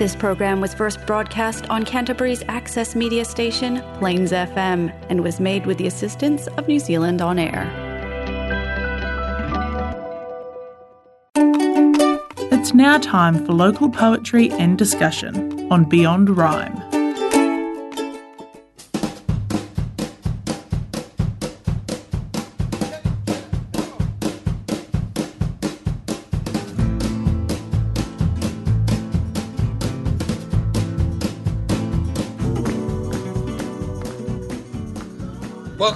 This program was first broadcast on Canterbury's access media station, Plains FM, and was made with the assistance of New Zealand On Air. It's now time for local poetry and discussion on Beyond Rhyme.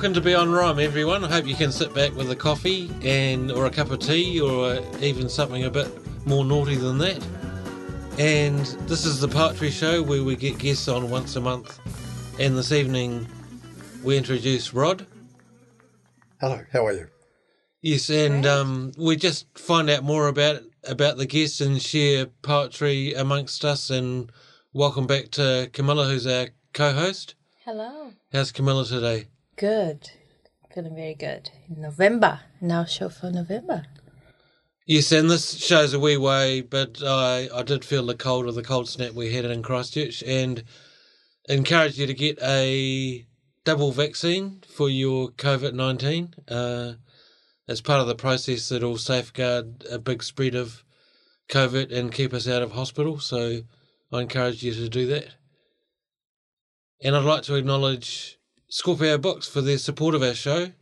Welcome to Beyond Rhyme, everyone. I hope you can sit back with a coffee and or a cup of tea or even something a bit more naughty than that. And this is the poetry show where we get guests on once a month. And this evening we introduce Rod. Hello, how are you? Yes, and um, we just find out more about about the guests and share poetry amongst us. And welcome back to Camilla, who's our co-host. Hello. How's Camilla today? Good. Feeling very good. November. Now show for November. Yes, and this shows a wee way, but I I did feel the cold of the cold snap we had in Christchurch and encourage you to get a double vaccine for your COVID 19 uh, as part of the process that will safeguard a big spread of COVID and keep us out of hospital. So I encourage you to do that. And I'd like to acknowledge Scorpio Books for their support of our show.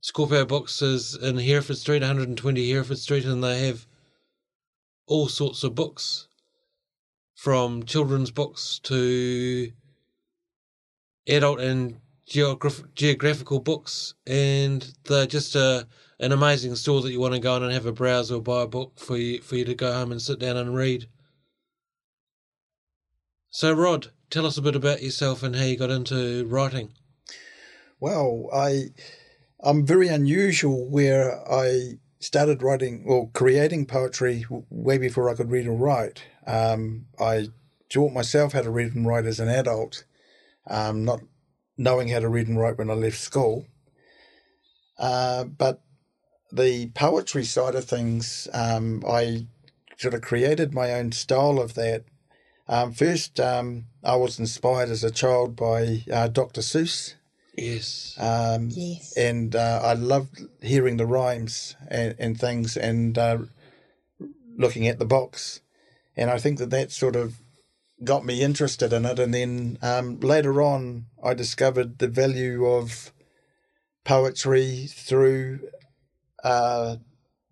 Scorpio Books is in Hereford Street, 120 Hereford Street, and they have all sorts of books from children's books to adult and geograph- geographical books. And they're just a, an amazing store that you want to go in and have a browse or buy a book for you, for you to go home and sit down and read. So, Rod, tell us a bit about yourself and how you got into writing. Well, I I'm very unusual where I started writing or creating poetry way before I could read or write. Um, I taught myself how to read and write as an adult, um, not knowing how to read and write when I left school. Uh, but the poetry side of things, um, I sort of created my own style of that um, first, um, I was inspired as a child by uh, Dr. Seuss. Yes. Um, Yes. And uh, I loved hearing the rhymes and, and things and uh, looking at the box. And I think that that sort of got me interested in it. And then um, later on, I discovered the value of poetry through, uh,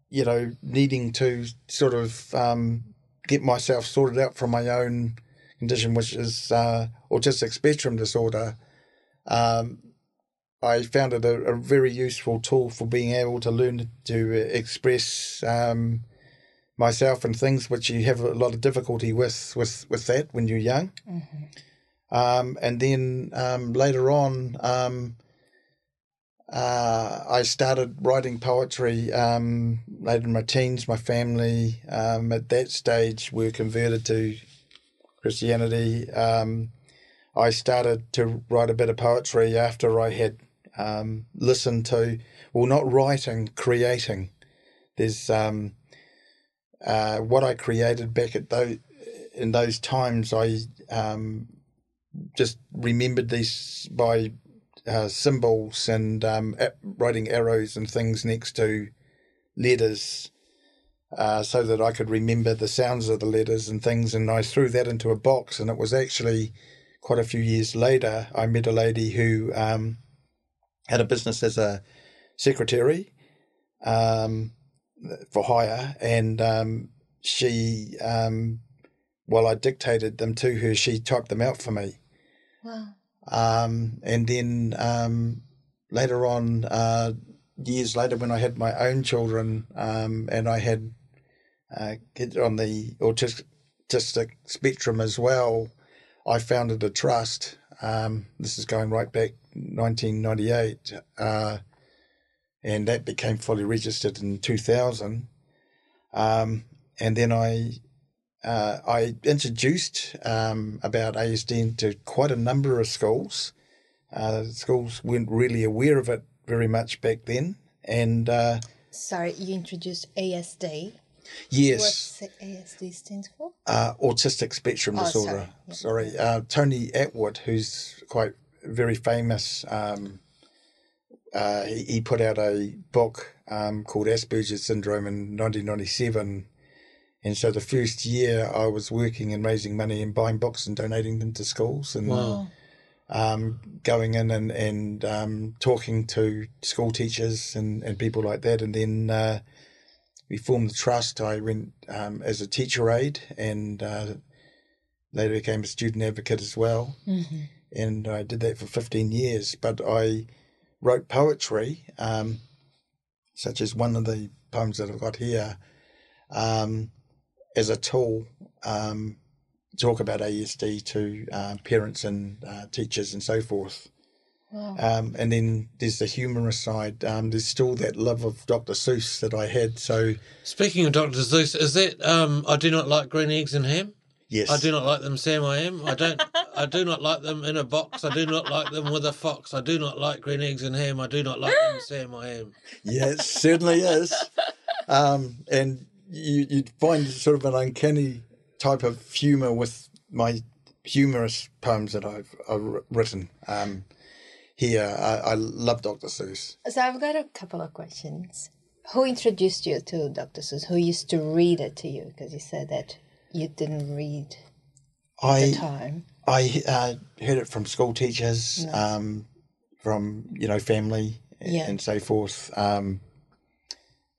you know, needing to sort of um, get myself sorted out from my own condition, which is uh, autistic spectrum disorder. Um, I found it a, a, very useful tool for being able to learn to express um, myself and things which you have a lot of difficulty with with, with that when you're young. Mm-hmm. Um, and then um, later on, um, uh, I started writing poetry um, later in my teens. My family um, at that stage were converted to Christianity. Um, I started to write a bit of poetry after I had um, listened to, well, not writing, creating. There's um, uh, what I created back at those in those times. I um, just remembered these by uh, symbols and um, writing arrows and things next to letters uh, so that I could remember the sounds of the letters and things. And I threw that into a box. And it was actually quite a few years later, I met a lady who um, had a business as a secretary um, for hire. And um, she, um, while I dictated them to her, she typed them out for me. Wow. Um, and then um, later on, uh, years later, when I had my own children um, and I had uh, kids on the autistic spectrum as well, I founded a trust. Um, this is going right back 1998, uh, and that became fully registered in 2000. Um, and then I uh, I introduced um, about ASD into quite a number of schools. Uh, schools weren't really aware of it very much back then, and uh, Sorry, you introduced ASD. Yes, What's ASD stands for? uh, autistic spectrum Oh, disorder. sorry. Sorry, uh, Tony Attwood, who's quite very famous. Um, uh, he, he put out a book um, called Asperger's Syndrome in 1997. And so the first year I was working and raising money and buying books and donating them to schools and Wow. um, going in and, and um, talking to school teachers and, and people like that. And then uh, we formed the trust. I went um, as a teacher aide and uh, later became a student advocate as well. Mm-hmm. And I did that for 15 years. But I wrote poetry, um, such as one of the poems that I've got here, um, as a tool. Um, talk about ASD to uh, parents and uh, teachers and so forth. Wow. Um, and then there's the humorous side. Um, there's still that love of Dr. Seuss that I had. So Speaking of Dr. Seuss, is that um, I do not like green eggs and ham? yes, I do not like them, Sam. I am. I don't. I do not like them in a box. I do not like them with a fox. I do not like green eggs and ham. I do not like them, Sam. I am. Yeah, it certainly is. Um, and you, you'd find sort of an uncanny type of humour with my humorous poems that I've, I've written um, here. I, I love Dr. Seuss. So I've got a couple of questions. Who introduced you to Dr. Seuss? Who used to read it to you? Because you said that you didn't read at I the time. I uh, heard it from school teachers, um, from you know family Yeah. and so forth. Um,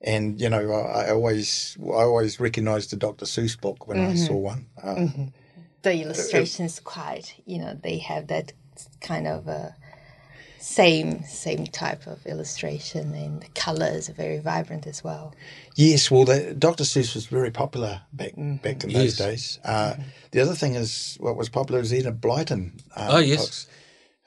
and you know, I, I always I always recognised the Dr. Seuss book when I saw one. Uh, The illustrations quite, you know, they have that kind of a same same type of illustration, and the colors are very vibrant as well. Yes, well, the, Dr. Seuss was very popular back back in those days. Uh, The other thing is, what was popular was Enid Blyton. Uh, Oh, yes. books,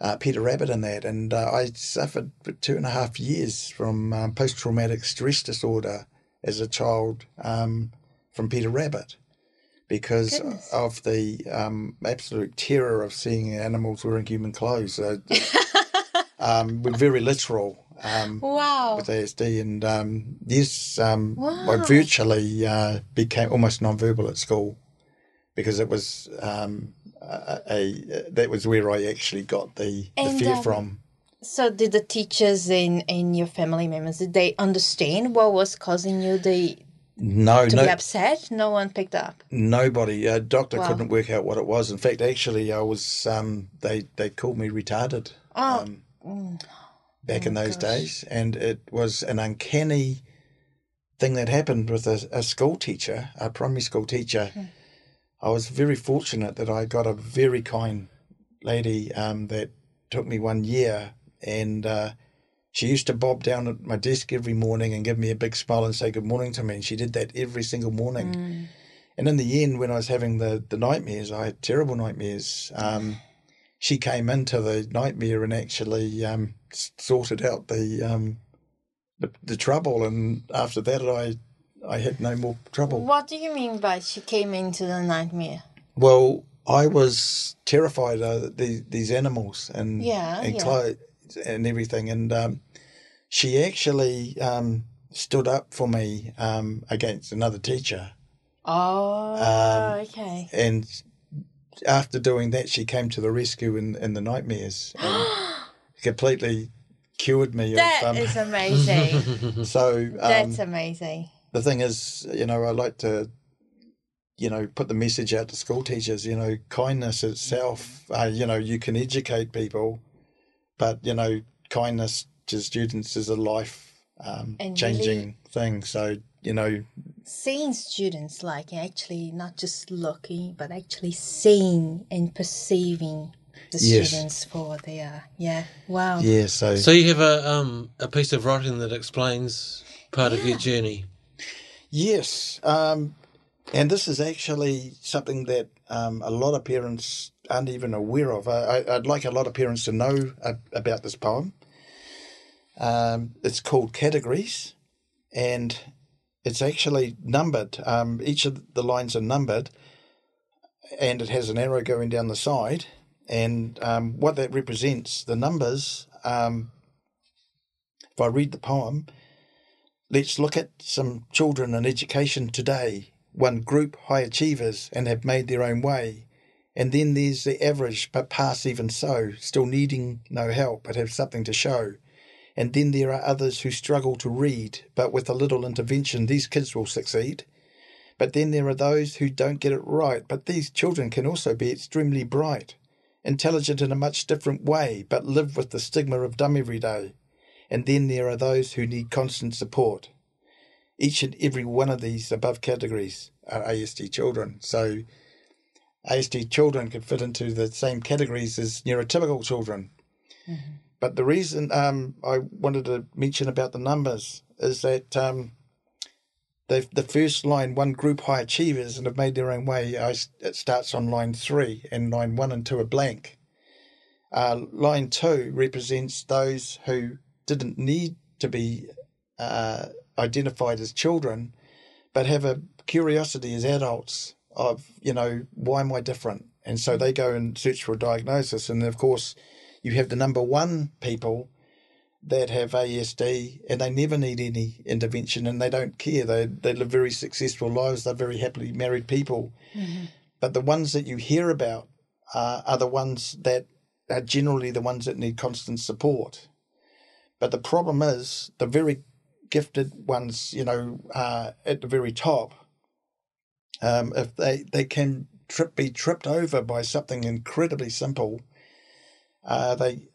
uh, Peter Rabbit and that. And uh, I suffered for two and a half years from um, post traumatic stress disorder as a child um, from Peter Rabbit because Goodness. of the um, absolute terror of seeing animals wearing human clothes. Uh, um, we're very literal. Um, Wow. with ASD, and um, yes, um, I virtually uh, became almost non-verbal at school because it was um, a, a that was where I actually got the, the And, fear um, from. So did the teachers and, and your family members did they understand what was causing you the No, to no, be upset? No one picked up. nobody. A doctor Wow. couldn't work out what it was. In fact, actually, I was. Um, they they called me retarded. Oh. Um, back in those days, and it was an uncanny thing that happened with a, a school teacher, a primary school teacher. I was very fortunate that I got a very kind lady um, that took me one year, and uh, she used to bob down at my desk every morning and give me a big smile and say good morning to me, and she did that every single morning. And in the end, when I was having the, the nightmares, I had terrible nightmares. Um, she came into the nightmare and actually um, sorted out the, um, the the trouble, and after that, I I had no more trouble. What do you mean by she came into the nightmare? Well, I was terrified of these these animals and Yeah, and yeah. and everything, and um, she actually um, stood up for me um, against another teacher, Oh, Um, okay. and after doing that, she came to the rescue in in the nightmares and completely cured me That of. Um, is amazing. so um, That's amazing. The thing is, you know, I like to, you know, put the message out to school teachers. You know, kindness itself. Uh, you know, you can educate people, but you know, kindness to students is a life um, And changing thing. So you know, Seeing students like actually not just looking, but actually seeing and perceiving the Yes. students for what they are. Yeah. Wow. yeah. So, So you have a um a piece of writing that explains part of your journey. Yes, um, and this is actually something that um, a lot of parents aren't even aware of. I, I'd like a lot of parents to know uh, about this poem. Um, it's called Categories, and it's actually numbered. Um, each of the lines are numbered, and it has an arrow going down the side. And um, what that represents, the numbers, um, if I read the poem, let's look at some children in education today, one group high achievers and have made their own way. And then there's the average, but pass even so, still needing no help, but have something to show. And then there are others who struggle to read, but with a little intervention, these kids will succeed. But then there are those who don't get it right, but these children can also be extremely bright, intelligent in a much different way, but live with the stigma of dumb every day. And then there are those who need constant support. Each and every one of these above categories are ASD children. So ASD children can fit into the same categories as neurotypical children. Mm-hmm. But the reason um, I wanted to mention about the numbers is that um, the the first line, one group high achievers and have made their own way, I, it starts on line three, and line one and two are blank. Uh, line two represents those who didn't need to be uh, identified as children, but have a curiosity as adults of, you know, why am I different? And so they go and search for a diagnosis. And of course, you have the number one people that have ASD and they never need any intervention and they don't care. They, they live very successful lives. They're very happily married people. Mm-hmm. But the ones that you hear about uh, are the ones that are generally the ones that need constant support. But the problem is the very gifted ones, you know, uh, at the very top, um, if they, they can trip, be tripped over by something incredibly simple, uh, they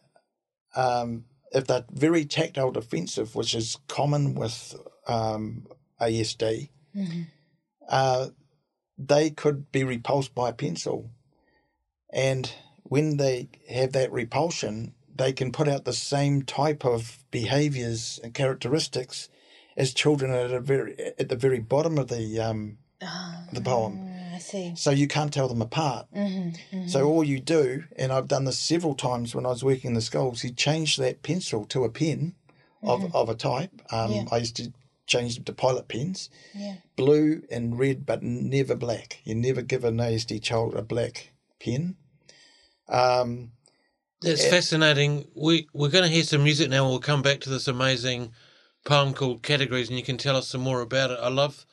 um, if they're very tactile defensive, which is common with um, ASD, mm-hmm. uh, they could be repulsed by a pencil. And when they have that repulsion, they can put out the same type of behaviors and characteristics as children at a very at the very bottom of the um, oh, the poem. I see. So you can't tell them apart. Mm-hmm, mm-hmm. So all you do, and I've done this several times when I was working in the schools, you change that pencil to a pen of, mm-hmm. of a type. Um, yeah. I used to change them to pilot pens, yeah. blue and red, but never black. You never give an ASD child a black pen. Um, That's it, fascinating. We we're going to hear some music now. And We'll come back to this amazing poem called Categories, and you can tell us some more about it. I love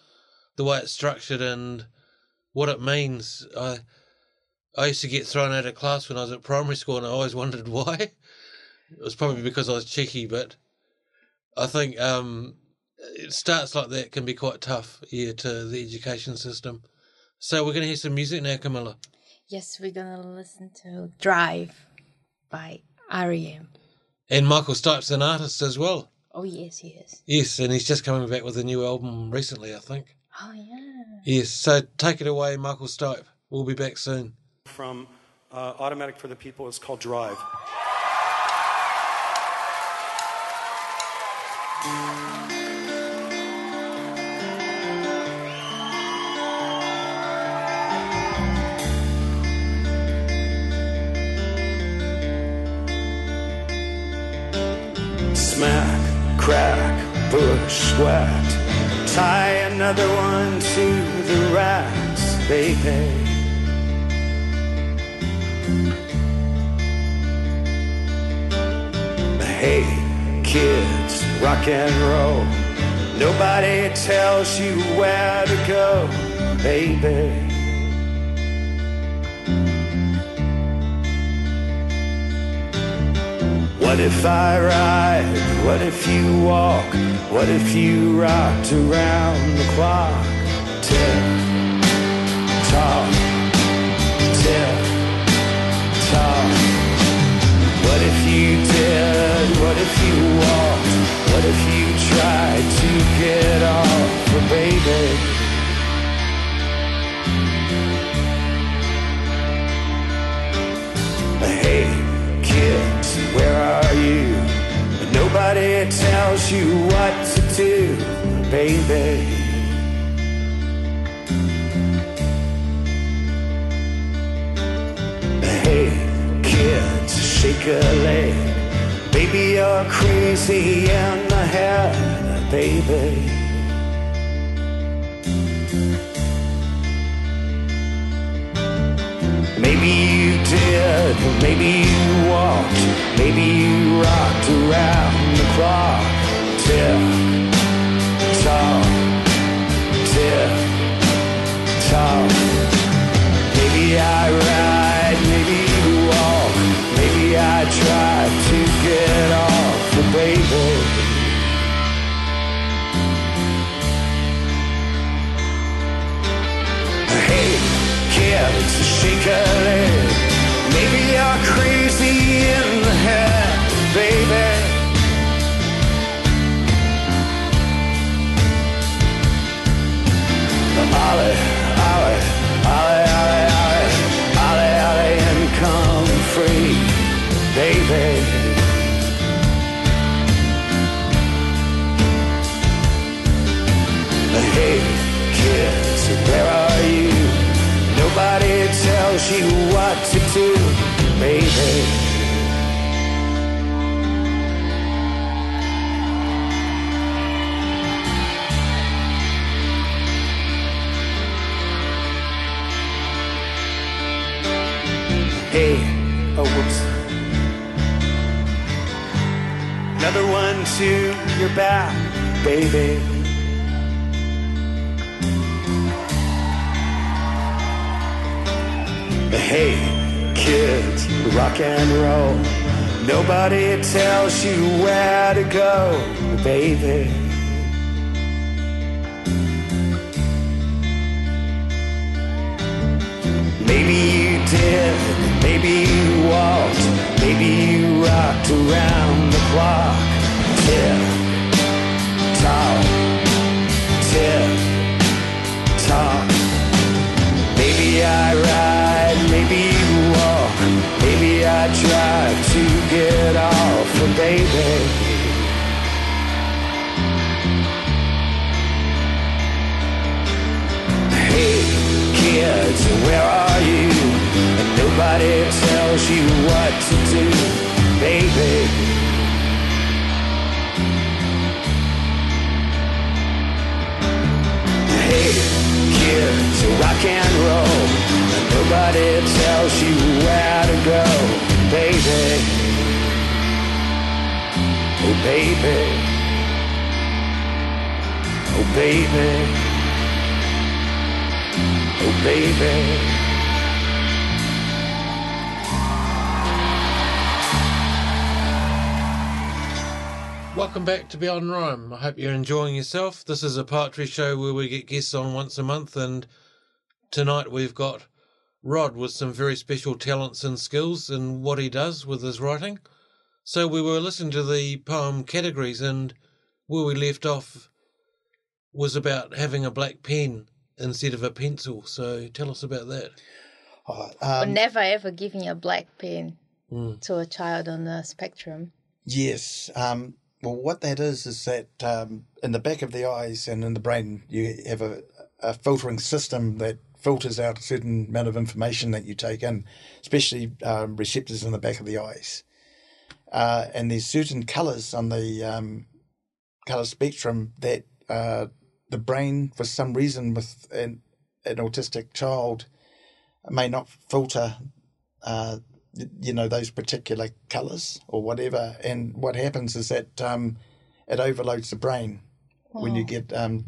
the way it's structured and what it means. I I used to get thrown out of class when I was at primary school, and I always wondered why. It was probably because I was cheeky, but I think um, it starts like that can be quite tough, yeah, to the education system. So we're going to hear some music now, Camilla. Yes, we're going to listen to Drive by REM. And Michael Stipe's an artist as well. Oh, yes, yes. Yes, and he's just coming back with a new album recently, I think. Oh, yeah. Yes, so take it away, Michael Stipe. We'll be back soon. From uh, Automatic for the People, it's called Drive. Rock and roll. Nobody tells you where to go, baby. What if I ride? What if you walk? What if you rocked around the clock? Tick tock, tick tock. What if you did? What if you walked? What if you tried to get off, oh, baby? Hey, kids, where are you? Nobody tells you what to do, baby. Hey, kids, shake a leg. Maybe you're crazy in the head, baby. Maybe you did, maybe you walked, maybe you rocked around the clock. Tick tock, tick tock. Maybe I ride, maybe you walk, maybe I try baby. Kids, leg. Maybe you're crazy in the head, baby. Ollie, Ollie, where are you? Nobody tells you what to do, baby. Hey, oh whoops. Another one to your back, baby. Hey, kids, rock and roll. Nobody tells you where to go, baby. Maybe you did, maybe you walked, maybe you rocked around the clock. Tick, tock, tick, tock. Maybe I ride, maybe you walk, maybe I drive to get off, oh, baby. Hey, kids, where are you? And nobody tells you what to do, baby. Hey, kids, rock and roll. Nobody tells you where to go, baby. Oh, baby. Oh, baby. Oh, baby. Welcome back to Beyond Rhyme. I hope you're enjoying yourself. This is a poetry show where we get guests on once a month, and tonight we've got Rod with some very special talents and skills in what he does with his writing. So we were listening to the poem categories, and where we left off was about having a black pen instead of a pencil. So tell us about that. Oh, um, never ever giving a black pen Mm. to a child on the spectrum. yes. Um, well, what that is is that um, in the back of the eyes and in the brain, you have a, a filtering system that filters out a certain amount of information that you take in, especially um, receptors in the back of the eyes. Uh, and there's certain colours on the um, colour spectrum that uh, the brain, for some reason, with an, an autistic child, may not filter uh, you know those particular colors or whatever. And what happens is that um, it overloads the brain when you get um,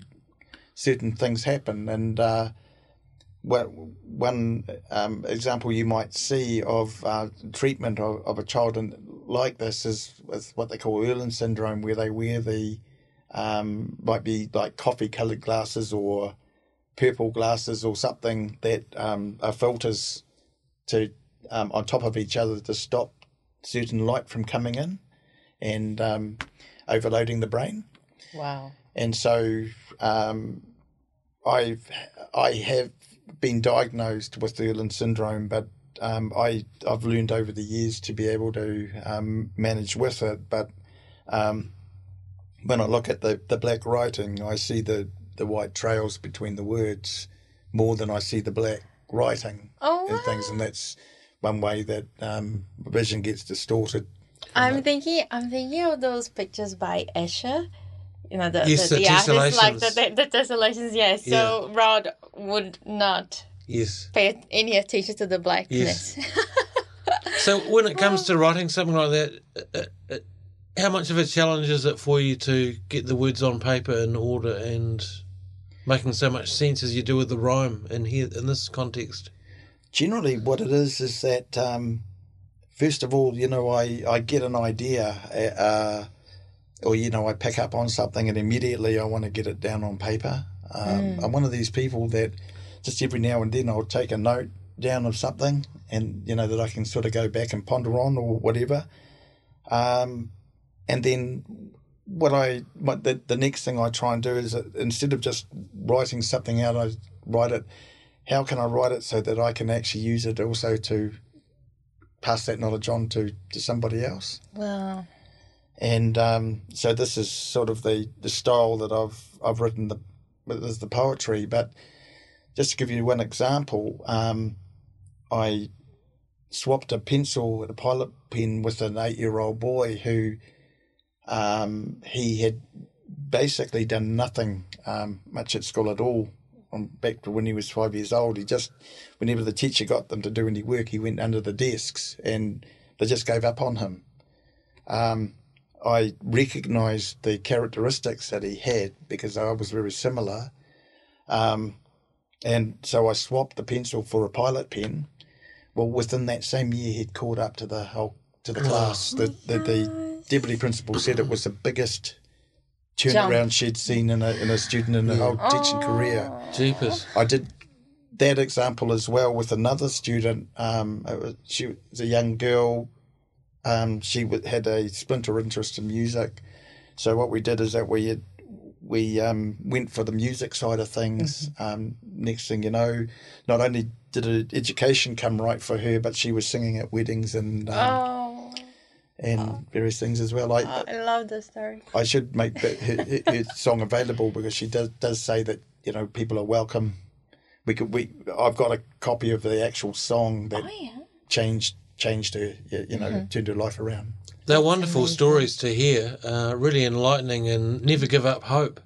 certain things happen. And uh, one um, example you might see of uh, treatment of, of a child in, like this is with what they call Irlen syndrome where they wear the um, might be like coffee colored glasses or purple glasses or something that um, are filters to um, on top of each other to stop certain light from coming in and um, overloading the brain. Wow. And so um, I've I have been diagnosed with Irlen syndrome, but um, I I've learned over the years to be able to um, manage with it. But um, when I look at the, the black writing, I see the, the white trails between the words more than I see the black writing Oh, and things, and that's one way that um, vision gets distorted. I'm thinking. I'm thinking of those pictures by Escher. You know the Yes, the, the the artist like the, the, the tessellations. Yes. So Rod would not Yes. pay any attention to the blackness. So when it comes to writing something like that, uh, uh, how much of a challenge is it for you to get the words on paper in order and making so much sense as you do with the rhyme in here in this context. generally what it is is that um, first of all you know i, I get an idea uh, or you know i pick up on something and immediately i want to get it down on paper um, i'm one of these people that just every now and then i'll take a note down of something and you know that i can sort of go back and ponder on or whatever um, and then what I what the, the next thing I try and do is that instead of just writing something out, I write it. How can I write it so that I can actually use it also to pass that knowledge on to, to somebody else? Well, And um, so this is sort of the, the style that I've I've written the the poetry. But just to give you one example, um, I swapped a pencil and a pilot pen with an eight year old boy who um, he had basically done nothing um, much at school at all. On back to when he was five years old, he just whenever the teacher got them to do any work, he went under the desks and they just gave up on him. Um, I recognised the characteristics that he had because I was very similar, um, and so I swapped the pencil for a pilot pen. Well, within that same year, he'd caught up to the whole to the class. The, the the deputy principal said it was the biggest turnaround she'd seen in a in a student in the whole teaching career. Jeepers. I did that example as well with another student. Um, it was, she was a young girl. Um, she w- had a splinter interest in music, so what we did is that we had, we um, went for the music side of things. Um, next thing you know, not only did education come right for her, but she was singing at weddings and um, oh, and various things as well. I I love the story. I should make the, her, her, her song available because she does does say that you know people are welcome. We could we I've got a copy of the actual song that Oh yeah. changed changed her you you know turned her life around. They're wonderful stories to hear, uh, really enlightening and never give up hope.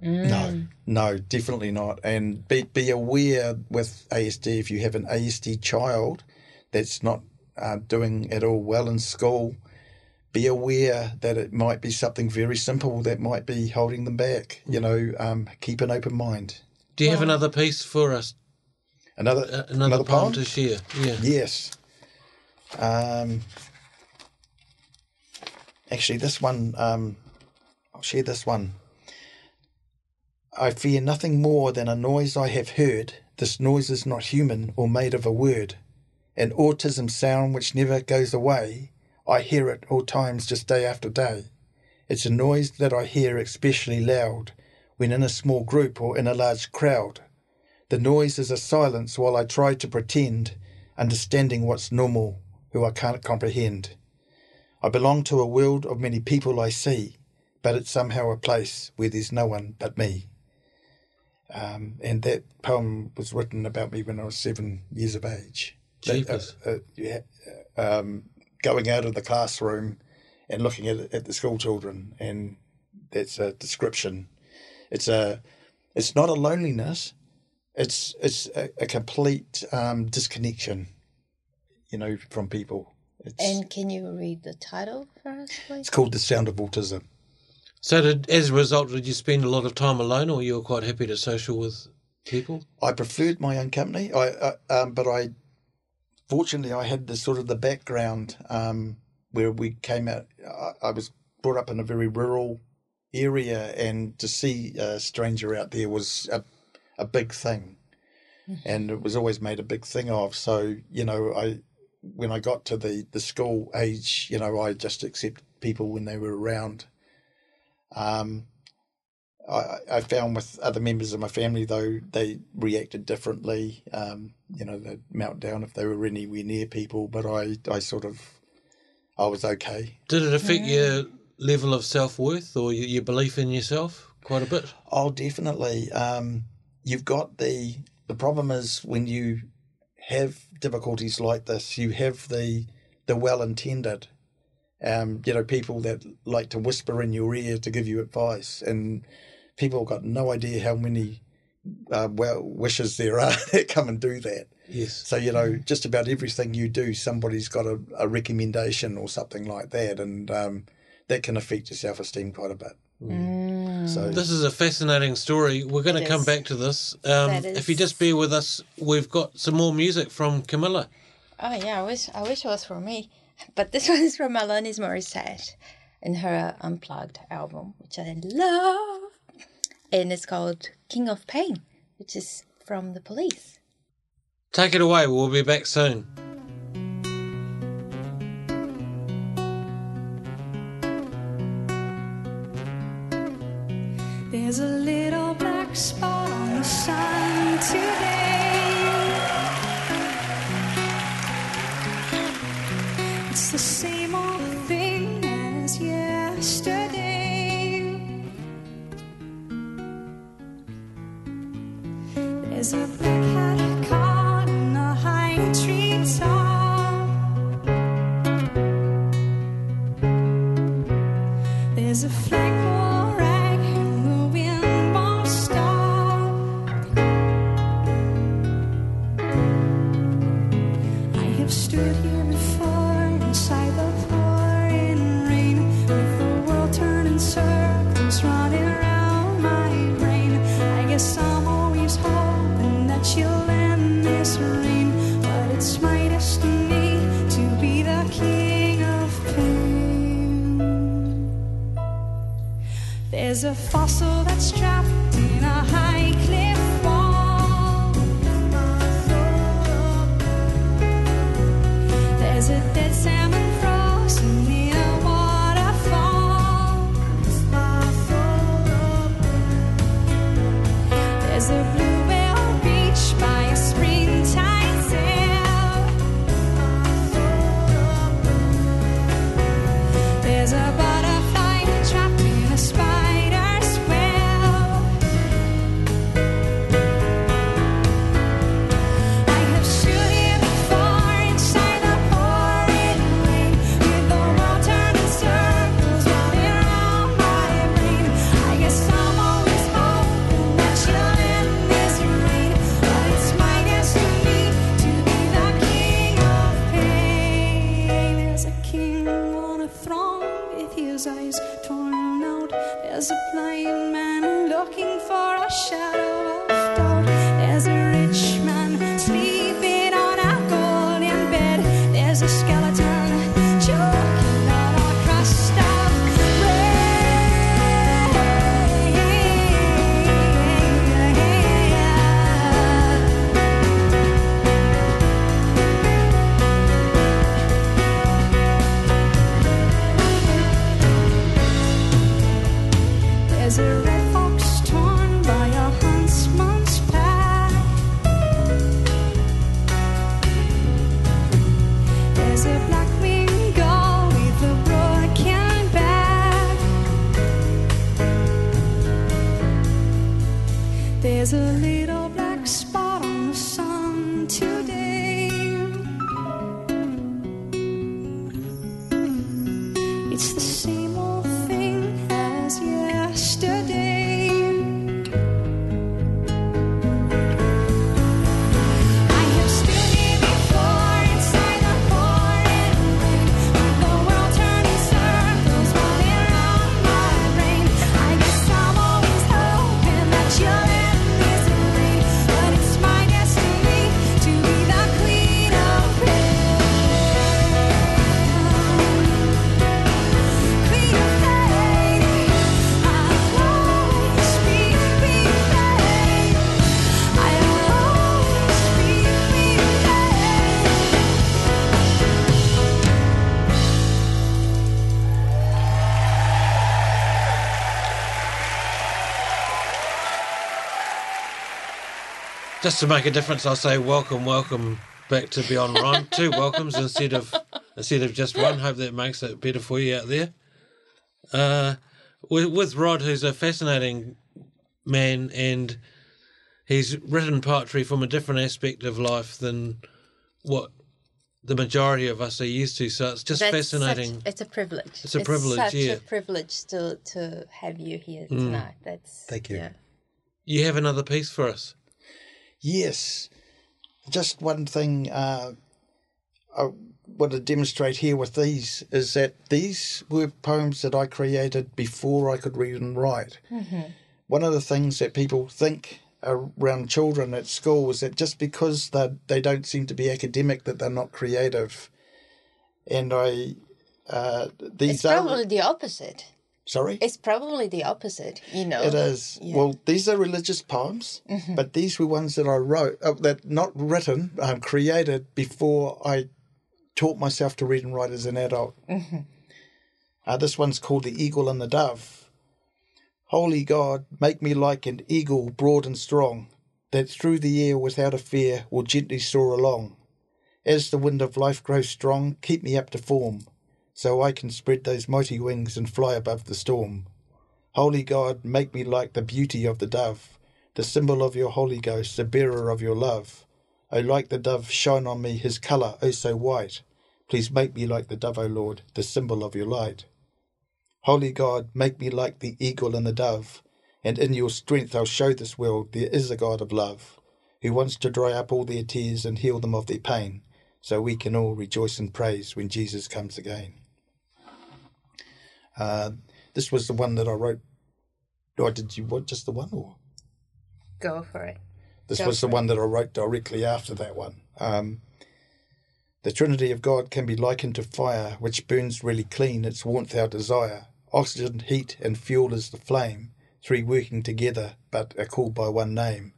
No, no, definitely not. And be be aware with ASD if you have an ASD child that's not uh, doing at all well in school. Be aware that it might be something very simple that might be holding them back. You know, um, keep an open mind. Do you have another piece for us? Another Uh, another, poem, to share? Yeah. Yes. Um, actually, this one, um, I'll share this one. I fear nothing more than a noise I have heard. This noise is not human or made of a word. An autism sound which never goes away. I hear it all times just day after day. It's a noise that I hear especially loud when in a small group or in a large crowd. The noise is a silence while I try to pretend, understanding what's normal, who I can't comprehend. I belong to a world of many people I see, but it's somehow a place where there's no one but me. Um, and that poem was written about me when I was seven years of age. That, uh, uh, yeah, uh, um, going out of the classroom and looking at, at the school children, and that's a description. It's a, it's not a loneliness. It's it's a, a complete um, disconnection, you know, from people. It's And can you read the title for us, please? it's called the sound of autism. So, did, as a result, did you spend a lot of time alone, or you were quite happy to social with people? I preferred my own company. I, I um, but I fortunately I had the sort of the background um, where we came out. I, I was brought up in a very rural area, and to see a stranger out there was a a big thing, and it was always made a big thing of. So you know, I when I got to the the school age, you know, I just accepted people when they were around. Um, I, I found with other members of my family though they reacted differently. Um, you know, they'd melt down if they were anywhere near people, but I, I sort of, I was okay. Did it affect your level of self worth or your, your belief in yourself quite a bit? Oh, definitely. Um, you've got the the problem is when you have difficulties like this, you have the the well intended. Um, you know, people that like to whisper in your ear to give you advice, and people got no idea how many uh, well wishes there are that come and do that. Yes. So you know, just about everything you do, somebody's got a, a recommendation or something like that, and um, that can affect your self esteem quite a bit. So This is a fascinating story. We're going to come back to this. Um, That If you just bear with us, we've got some more music from Camilla. Oh yeah, I wish I wish it was for me, but this one is from Alanis Morissette in her Unplugged album, which I love, and it's called King of Pain, which is from the Police. Take it away. We'll be back soon. Just to make a difference, I'll say welcome, welcome back to Beyond Rhyme. Two welcomes instead of instead of just one. Hope that makes it better for you out there. Uh, with, with Rod, who's a fascinating man, and he's written poetry from a different aspect of life than what the majority of us are used to. So it's just That's fascinating. such- it's a privilege. It's a privilege, such yeah. a privilege to to have you here tonight. That's Thank you. Yeah. You have another piece for us. Yes. Just one thing. Uh, I want to demonstrate here with these is that these were poems that I created before I could read and write. One of the things that people think around children at school is that just because they they don't seem to be academic, that they're not creative. And I, uh, these It's are probably the opposite. Sorry. It's probably the opposite, you know. It is. Yeah. Well, these are religious poems, but these were ones that I wrote, uh, that not written, um, created before I taught myself to read and write as an adult. Uh, this one's called The Eagle and the Dove. Holy God, make me like an eagle broad and strong, that through the air without a fear will gently soar along. As the wind of life grows strong, keep me up to form, so I can spread those mighty wings and fly above the storm. Holy God, make me like the beauty of the dove, the symbol of your Holy Ghost, the bearer of your love. O like the dove, shine on me his colour, oh so white. Please make me like the dove, O Lord, the symbol of your light. Holy God, make me like the eagle and the dove, and in your strength I'll show this world there is a God of love, who wants to dry up all their tears and heal them of their pain, so we can all rejoice and praise when Jesus comes again. Uh, this was the one that I wrote. Or did you want just the one? Or Go for it. this Go was the it. one that I wrote directly after that one. Um, the Trinity of God can be likened to fire, which burns really clean, its warmth our desire. Oxygen, heat, and fuel is the flame, three working together, but are called by one name.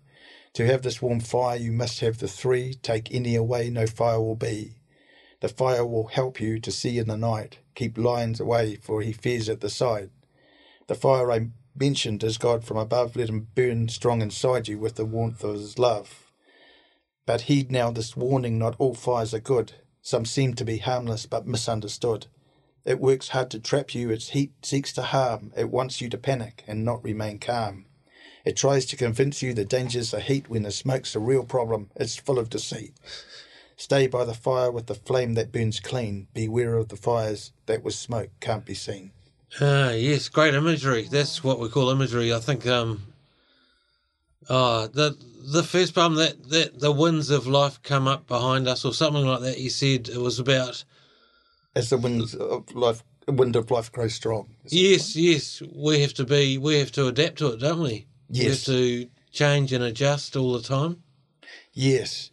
To have this warm fire, you must have the three. Take any away, no fire will be. The fire will help you to see in the night. Keep lions away, for he fears at the sight. The fire I mentioned is God from above. Let him burn strong inside you with the warmth of his love. But heed now this warning not all fires are good. Some seem to be harmless but misunderstood. It works hard to trap you, its heat seeks to harm. It wants you to panic and not remain calm. It tries to convince you the dangers of heat when the smoke's a real problem. It's full of deceit. Stay by the fire with the flame that burns clean. Beware of the fires that with smoke can't be seen. Ah, yes, great imagery. That's what we call imagery. I think um oh the the first poem that, that the winds of life come up behind us or something like that you said it was about As the winds of life, wind of life grows strong. yes, yes, we have to be we have to adapt to it, don't we? Yes, we have to change and adjust all the time. Yes.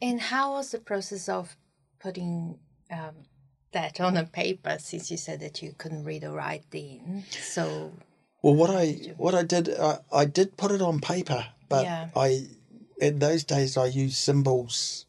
And how was the process of putting um, that on a paper? Since you said that you couldn't read or write then, so Well, what I what I did, I, I did put it on paper, but Yeah. I in those days I used symbols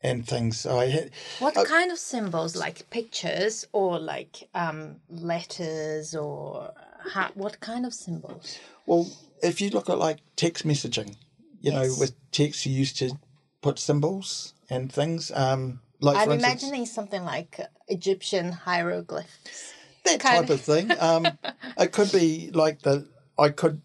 and things. I had what kind of symbols, like pictures or like um, letters or how, what kind of symbols? well, if you look at like text messaging, you know, Yes. with text you used to put symbols and things. Um, like I'm for instance, imagining something like Egyptian hieroglyphs. that kind type of thing. Um, it could be like the I could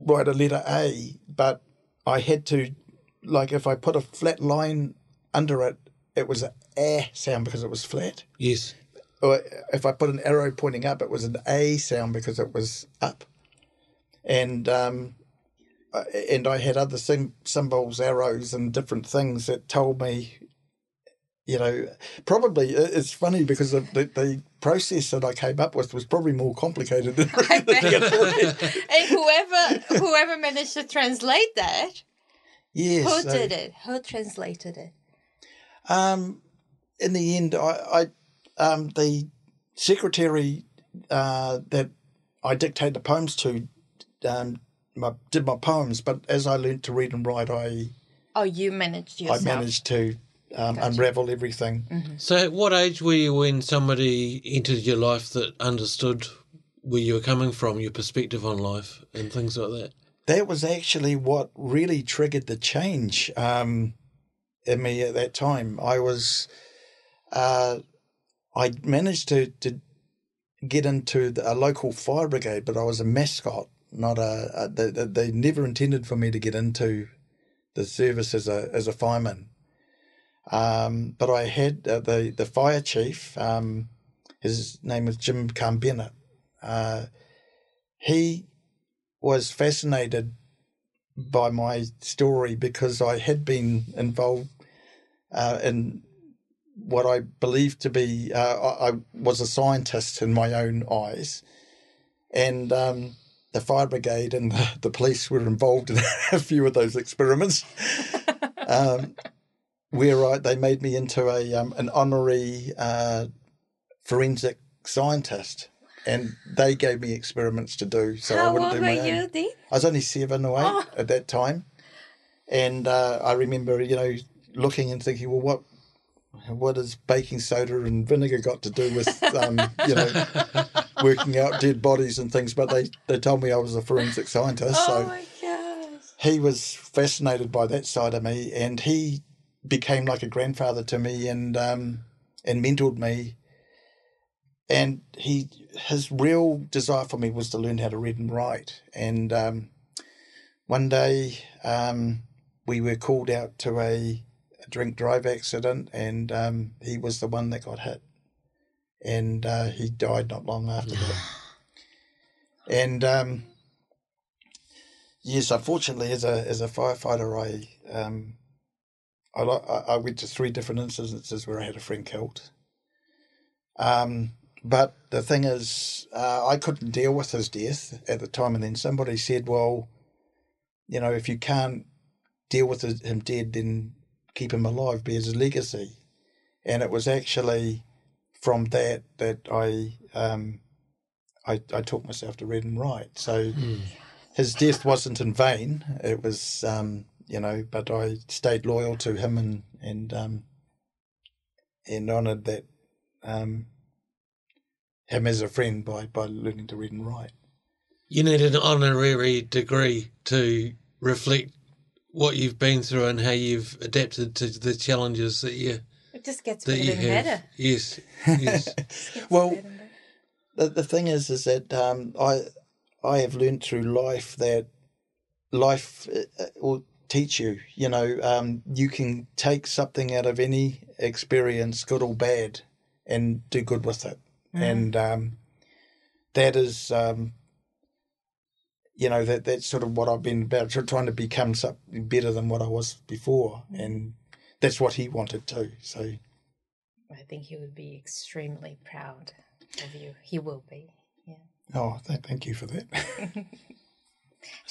write a letter A, but I had to like if I put a flat line under it, it was a eh sound because it was flat. Yes. Or if I put an arrow pointing up, it was an A sound because it was up. And um, and I had other symbols, arrows, and different things that told me, you know, probably it's funny because the, the, the process that I came up with was probably more complicated than And whoever whoever managed to translate that, yes. who so, did it? Who translated it? Um, in the end, I, I um, the secretary uh, that I dictated the poems to um, my, did my poems, but as I learnt to read and write, I Oh, you managed yourself. I managed to um, unravel everything. So at what age were you when somebody entered your life that understood where you were coming from, your perspective on life and things like that? That was actually what really triggered the change um, in me at that time. I was, uh, I managed to, to get into the, a local fire brigade, but I was a mascot, not a. a they, they- never intended for me to get into the service as a as a fireman. Um, but I had uh, the the fire chief. Um, his name was Jim Cambennett. Uh, he was fascinated by my story because I had been involved uh, in what I believed to be, uh, I, I was a scientist in my own eyes. And um, the fire brigade and the, police were involved in a few of those experiments. um, where I, they made me into a um, an honorary uh, forensic scientist, and they gave me experiments to do. So I How wouldn't old do were my you, own. Dee? I was only seven or eight Oh. at that time, and uh, I remember, you know, looking and thinking, well, what what has baking soda and vinegar got to do with, um, you know, working out dead bodies and things? But they they told me I was a forensic scientist, Oh so my gosh. he was fascinated by that side of me, and he became like a grandfather to me, and um, and mentored me. And he, his real desire for me was to learn how to read and write. And um, one day, um, we were called out to a, a drink drive accident, and um, he was the one that got hit, and uh, he died not long after that. And um, Yes, unfortunately, as a as a firefighter, I um, I I went to three different incidences where I had a friend killed. Um, but the thing is, uh, I couldn't deal with his death at the time, and then somebody said, "Well, you know, if you can't deal with his- him dead, then keep him alive, be his legacy." And it was actually from that that I um, I, I taught myself to read and write. So his death wasn't in vain. It was, um, you know, but I stayed loyal to him and and um, and honoured that um, him as a friend by by learning to read and write. You need an honorary degree to reflect what you've been through and how you've adapted to the challenges that you It just gets that better you and have. better. Yes, yes. Gets Well, better better. the, the thing is is that um, I I have learned through life that life uh, uh, will teach you. You know, um, you can take something out of any experience, good or bad, and do good with it. And um, that is, um, you know, that that's sort of what I've been about, tr- trying to become something better than what I was before, and that's what he wanted too. So. I think he would be extremely proud of you. He will be. Yeah. Oh, th- thank you for that.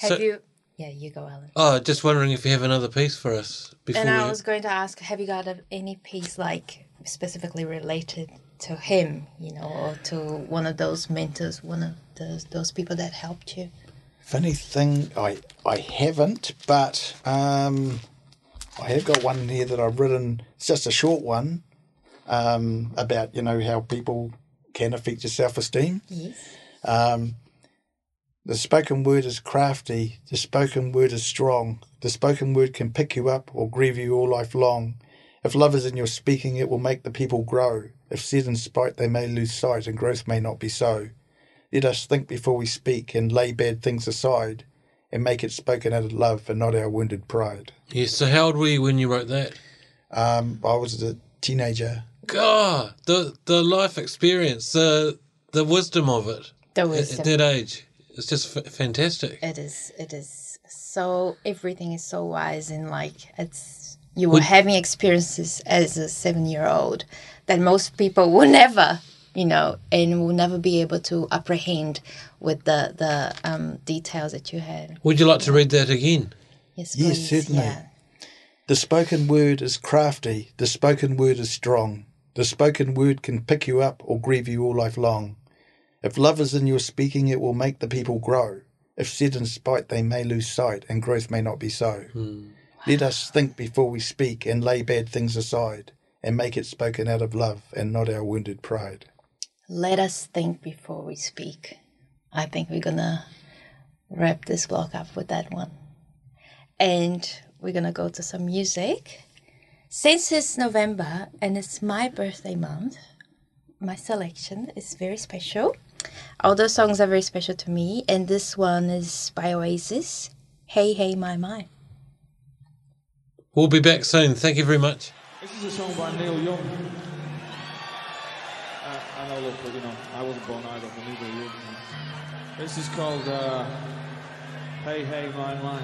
Have So- you? Yeah, you go, Alan. Oh, just wondering if you have another piece for us before And I we. was going to ask, have you got a, any piece like specifically related to him, you know, or to one of those mentors, one of those those people that helped you? Funny thing, I I haven't, but um, I have got one here that I've written. It's just a short one um, about you know how people can affect your self esteem. Yes. Um, the spoken word is crafty. The spoken word is strong. The spoken word can pick you up or grieve you all life long. If love is in your speaking, it will make the people grow. If said in spite, they may lose sight, and growth may not be so. Let us think before we speak, and lay bad things aside, and make it spoken out of love and not our wounded pride. Yes. So, how old were you when you wrote that? Um, I was a teenager. God, the the life experience, the the wisdom of it The wisdom. at that age, it's just f- fantastic. It is. It is so. Everything is so wise and like it's. You were having experiences as a seven-year-old that most people will never, you know, and will never be able to apprehend with the the um, details that you had. Would you like to read that again? Yes, Yes, please. certainly. Yeah. The spoken word is crafty. The spoken word is strong. The spoken word can pick you up or grieve you all life long. If love is in your speaking, it will make the people grow. If said in spite, they may lose sight, and growth may not be so. Let us think before we speak and lay bad things aside, and make it spoken out of love and not our wounded pride. Let us think before we speak. I think we're gonna wrap this block up with that one. And we're gonna go to some music. Since it's November and it's my birthday month, my selection is very special. All those songs are very special to me, and this one is by Oasis. Hey, hey, my, my. We'll be back soon. Thank you very much. This is a song by Neil Young. I know, look, but you know, I wasn't born either, but neither you. This is called uh, Hey Hey My My.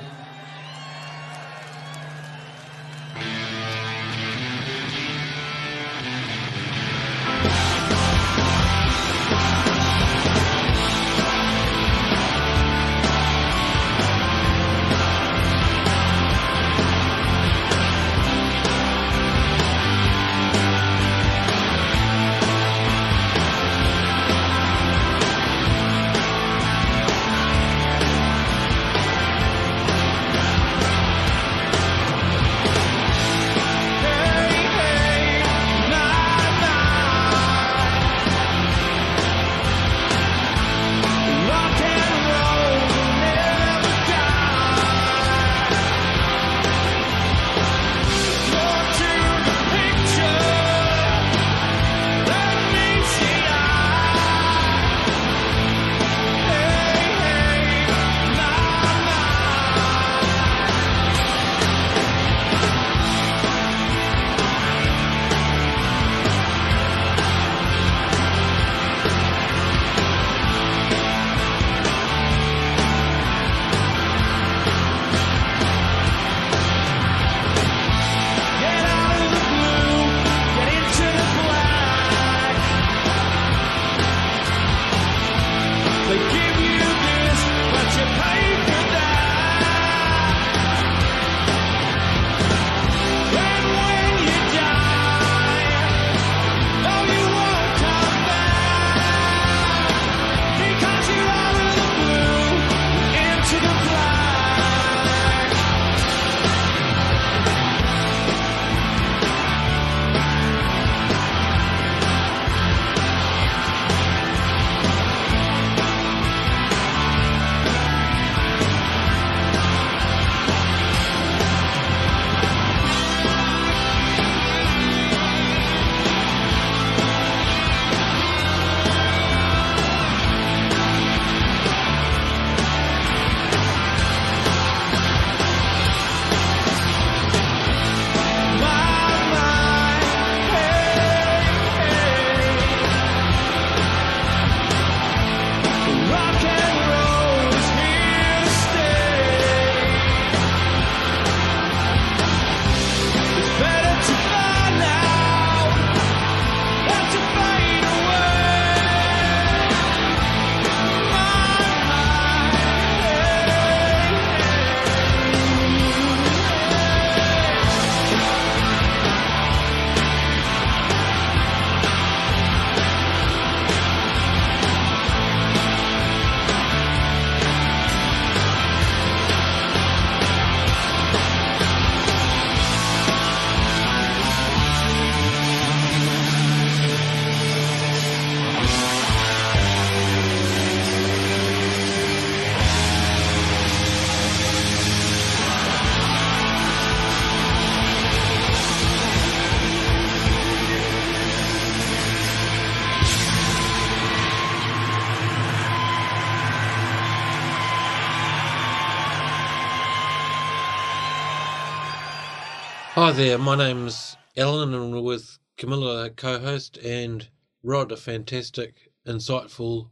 Hi there, my name's Alan and I'm with Camilla, co host, and Rod, a fantastic, insightful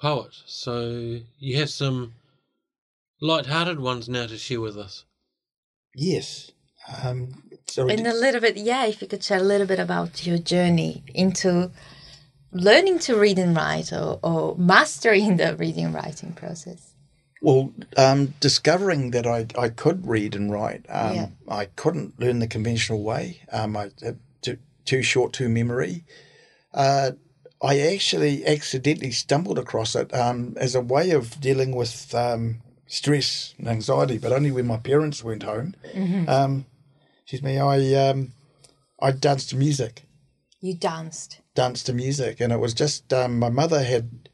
poet. So you have some light-hearted ones now to share with us. Yes. Um, sorry. And a little bit, yeah, if you could share a little bit about your journey into learning to read and write or, or mastering the reading and writing process. Well, um, discovering that I, I could read and write, um, Yeah. I couldn't learn the conventional way. Um, I had too, too short to memory. Uh, I actually accidentally stumbled across it um, as a way of dealing with um, stress and anxiety, but only when my parents weren't home. Um, excuse me. I um, I danced to music. You danced. Danced to music, and it was just um, my mother had,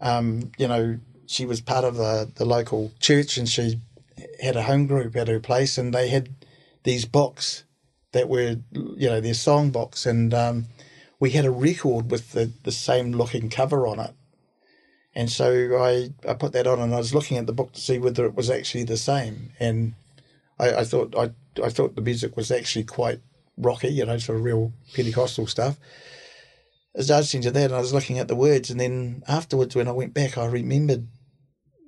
um, you know, she was part of the the local church, and she had a home group at her place, and they had these books that were, you know, their song box, and um, we had a record with the the same looking cover on it. And so I, I put that on, and I was looking at the book to see whether it was actually the same. And I, I thought I, I thought the music was actually quite rocky, you know, sort of real Pentecostal stuff. I was dancing to that and I was looking at the words and then afterwards when I went back I remembered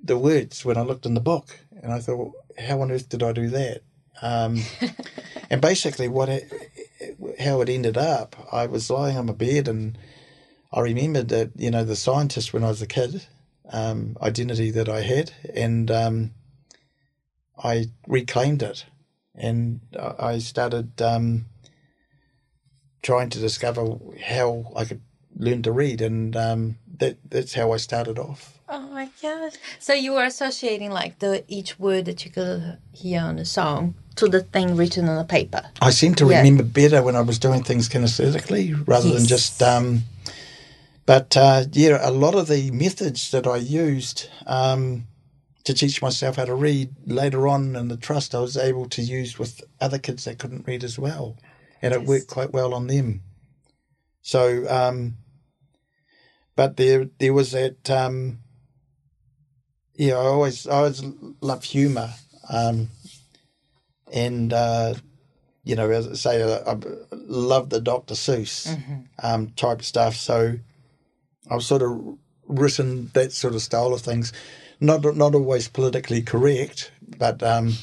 the words when I looked in the book and I thought how on earth did I do that? Um, and basically what it, how it ended up I was lying on my bed and I remembered that you know the scientist when I was a kid um, identity that I had and um, I reclaimed it and I I started um, trying to discover how I could learn to read, and um, that that's how I started off. Oh my gosh. So you were associating like the each word that you could hear on a song to the thing written on the paper. I seem to Yeah. remember better when I was doing things kinesthetically rather than just. Um, but uh, yeah, a lot of the methods that I used um, to teach myself how to read later on in the trust, I was able to use with other kids that couldn't read as well, and it worked quite well on them. So, um, but there there was that. Um, yeah, I always I always love humour, um, and uh, you know, as I say, I, I love the Dr. Seuss um, type stuff. So I've sort of written that sort of style of things, not not always politically correct, but um,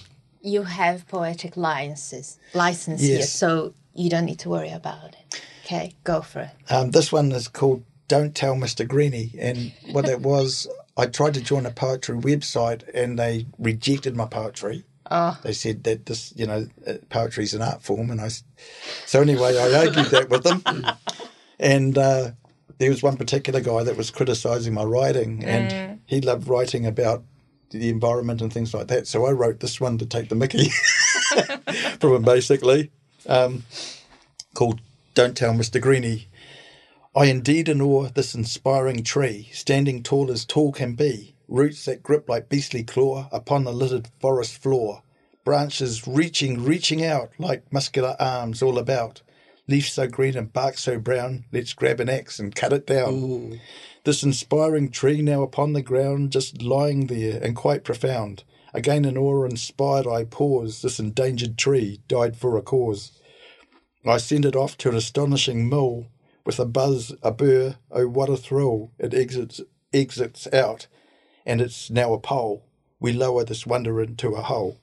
You have poetic licenses, license here, so you don't need to worry about it. Okay, go for it. Um, this one is called Don't Tell Mr. Greenie. And what it was, I tried to join a poetry website and they rejected my poetry. Oh. They said that this, you know, uh, poetry is an art form. And I, so anyway, I argued that with them. And uh, there was one particular guy that was criticizing my writing and he loved writing about the environment and things like that. So I wrote this one to take the mickey from him, basically, um, called Don't Tell Mr. Greenie. I indeed adore this inspiring tree, standing tall as tall can be, roots that grip like beastly claw upon the littered forest floor, branches reaching, reaching out like muscular arms all about, leaves so green and bark so brown, let's grab an axe and cut it down. This inspiring tree now upon the ground, just lying there and quite profound. Again in awe inspired I pause, this endangered tree died for a cause. I send it off to an astonishing mill with a buzz, a burr, oh what a thrill! It exits exits out, and it's now a pole. We lower this wonder into a hole.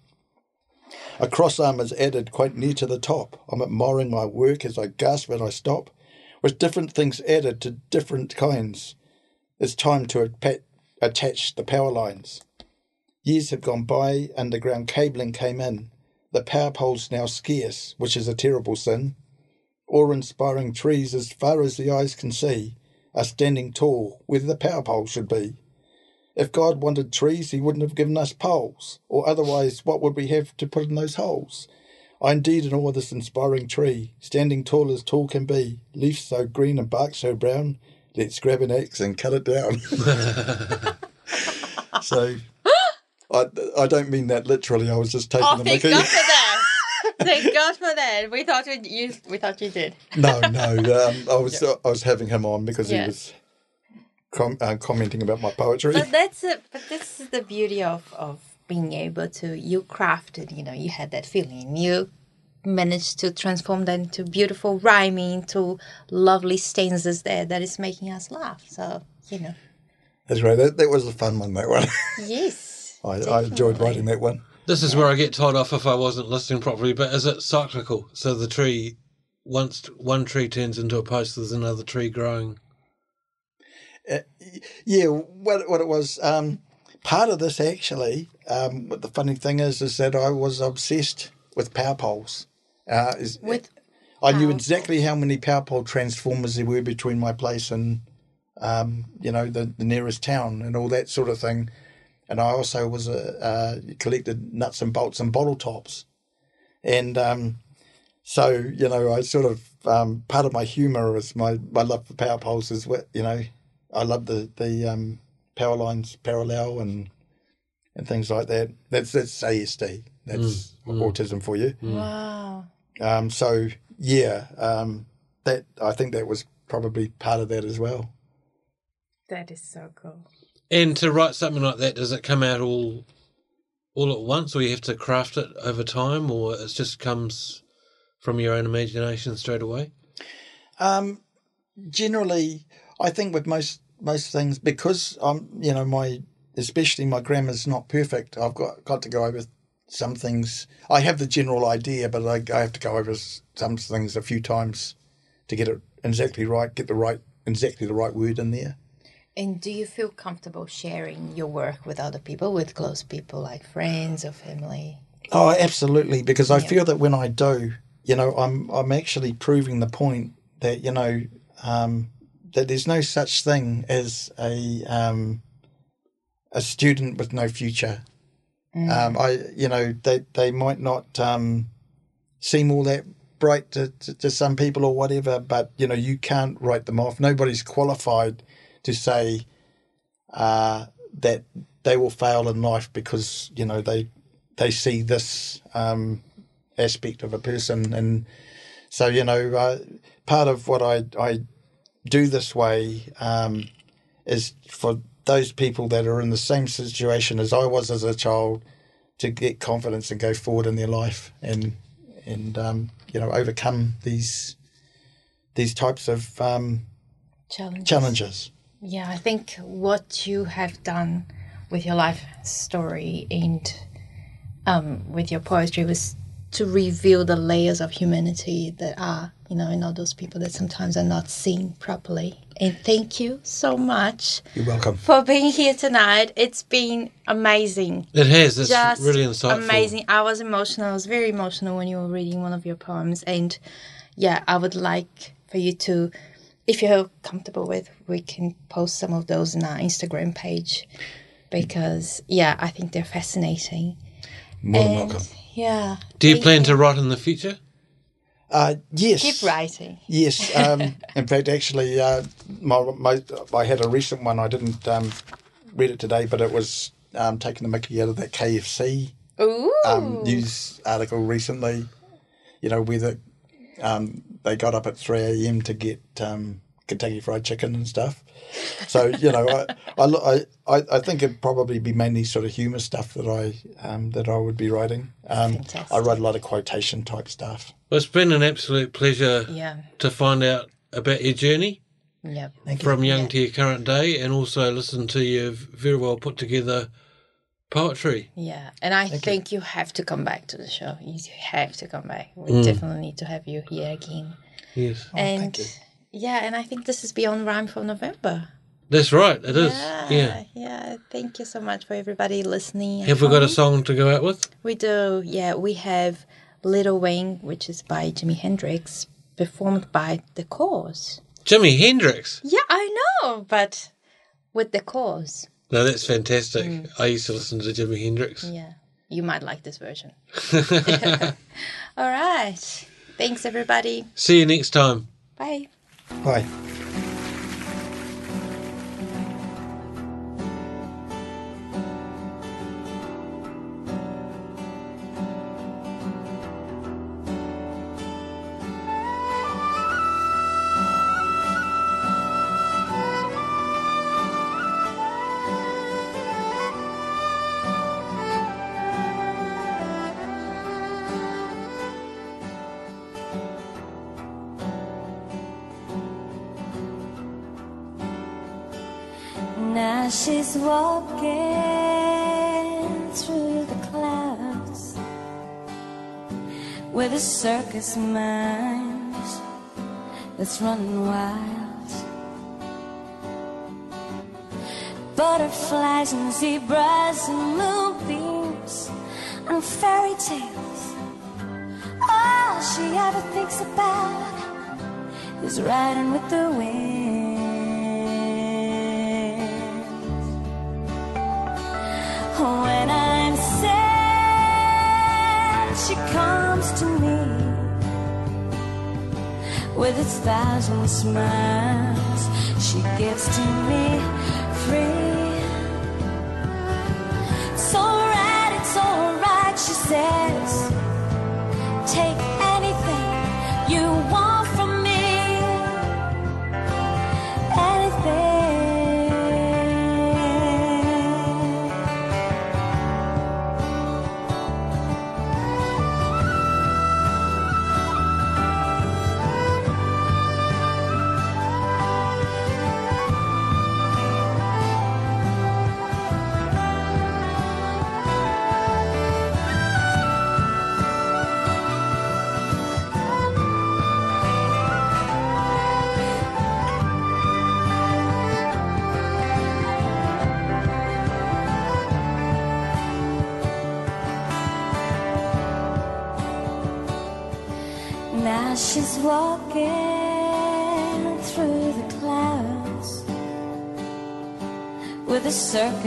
A cross arm is added quite near to the top. I'm admiring my work as I gasp and I stop, with different things added to different kinds. It's time to attach the power lines. Years have gone by, underground cabling came in. The power pole's now scarce, which is a terrible sin. Awe inspiring trees as far as the eyes can see are standing tall where the power pole should be. If God wanted trees, He wouldn't have given us poles, or otherwise, what would we have to put in those holes? I indeed in awe this inspiring tree, standing tall as tall can be, leaves so green and bark so brown. Let's grab an axe and cut it down. so, I, I don't mean that literally. I was just taking Oh, the thank mickey. God for that. thank God for that. We thought you, we thought you did. No, no. Um, I was I was having him on because Yeah. he was com- uh, commenting about my poetry. But that's it. But this is the beauty of of being able to you crafted. You know, you had that feeling. You managed to transform that into beautiful rhyming, to lovely stanzas there that is making us laugh. So, you know, That's right. That, that was a fun one, that one. yes. I, I enjoyed writing that one. This is where I get told off if I wasn't listening properly. But is it cyclical? So the tree, once one tree turns into a post, there's another tree growing. Yeah, what what it was. Um, part of this actually. Um, what the funny thing is, is that I was obsessed with power poles. Uh, is, With I knew exactly how many power pole transformers there were between my place and, um, you know, the, the nearest town and all that sort of thing. And I also was a uh, collected nuts and bolts and bottle tops, and um, so you know, I sort of um, part of my humour is my, my love for power poles is what you know, I love the the um, power lines parallel and and things like that. That's that's ASD. That's autism for you. wow. Um, so yeah, um, that I think that was probably part of that as well. That is so cool. And to write something like that, does it come out all all at once, or you have to craft it over time, or it just comes from your own imagination straight away? Um, generally, I think with most most things because I'm you know my especially my grammar's not perfect. I've got got to go over some things. I have the general idea, but I, I have to go over some things a few times to get it exactly right. Get the right exactly the right word in there. And do you feel comfortable sharing your work with other people, with close people like friends or family? Oh, absolutely. Because I feel that when I do, you know, I'm I'm actually proving the point that you know um, that there's no such thing as a um, a student with no future. Um, I, you know, they they might not um, seem all that bright to, to, to some people or whatever, but you know, you can't write them off. Nobody's qualified to say uh, that they will fail in life because you know they they see this um, aspect of a person, and so you know, uh, part of what I I do this way um, is for those people that are in the same situation as I was as a child to get confidence and go forward in their life and and um, you know overcome these these types of um, Challenges. challenges. Yeah, I think what you have done with your life story and um, with your poetry was to reveal the layers of humanity that are, you know, in all those people that sometimes are not seen properly. And thank you so much You're welcome. for being here tonight. It's been amazing. It has. It's Just really insightful. amazing. I was emotional. I was very emotional when you were reading one of your poems. And yeah, I would like for you to, if you're comfortable with, we can post some of those on our Instagram page because yeah, I think they're fascinating. More than welcome. yeah, Do you plan to write in the future? Uh, yes. keep writing? Yes. Um, in fact, actually, uh, my, my I had a recent one. I didn't um, read it today, but it was um, taking the Mickey out of that KFC Ooh, um, news article recently. You know, where the, um, they got up at three a.m. to get um, Kentucky Fried Chicken and stuff. So you know, I, I I I I think it'd probably be mainly sort of humour stuff that I um, that I would be writing. Um, I write a lot of quotation type stuff. Well, it's been an absolute pleasure yeah, to find out about your journey yeah. from young to your current day and also listen to your very well put together poetry. Yeah, and I think you. have to come back to the show. You have to come back. We mm. definitely need to have you here again. Yes. Oh, and thank you. yeah, and I think this is Beyond Rhyme for November. That's right, it is. Yeah, Yeah. yeah. Thank you so much for everybody listening. at Have we got a song to go out with? We do. Yeah, we have Little Wing, which is by Jimi Hendrix, performed by The Corrs. Jimi Hendrix. Yeah, I know, but with The Corrs. No, that's fantastic. Mm. I used to listen to Jimi Hendrix. Yeah, you might like this version. All right. Thanks, everybody. See you next time. Bye. Bye. Circus mind that's running wild. Butterflies and zebras and moonbeams and fairy tales. All she ever thinks about is riding with the wind. With its thousand smiles. She gives to me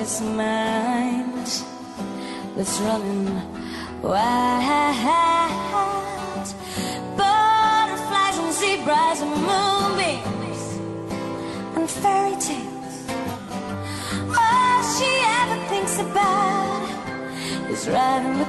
circus mind that's running wild. Butterflies and zebras and moonbeams and fairy tales. All she ever thinks about is riding.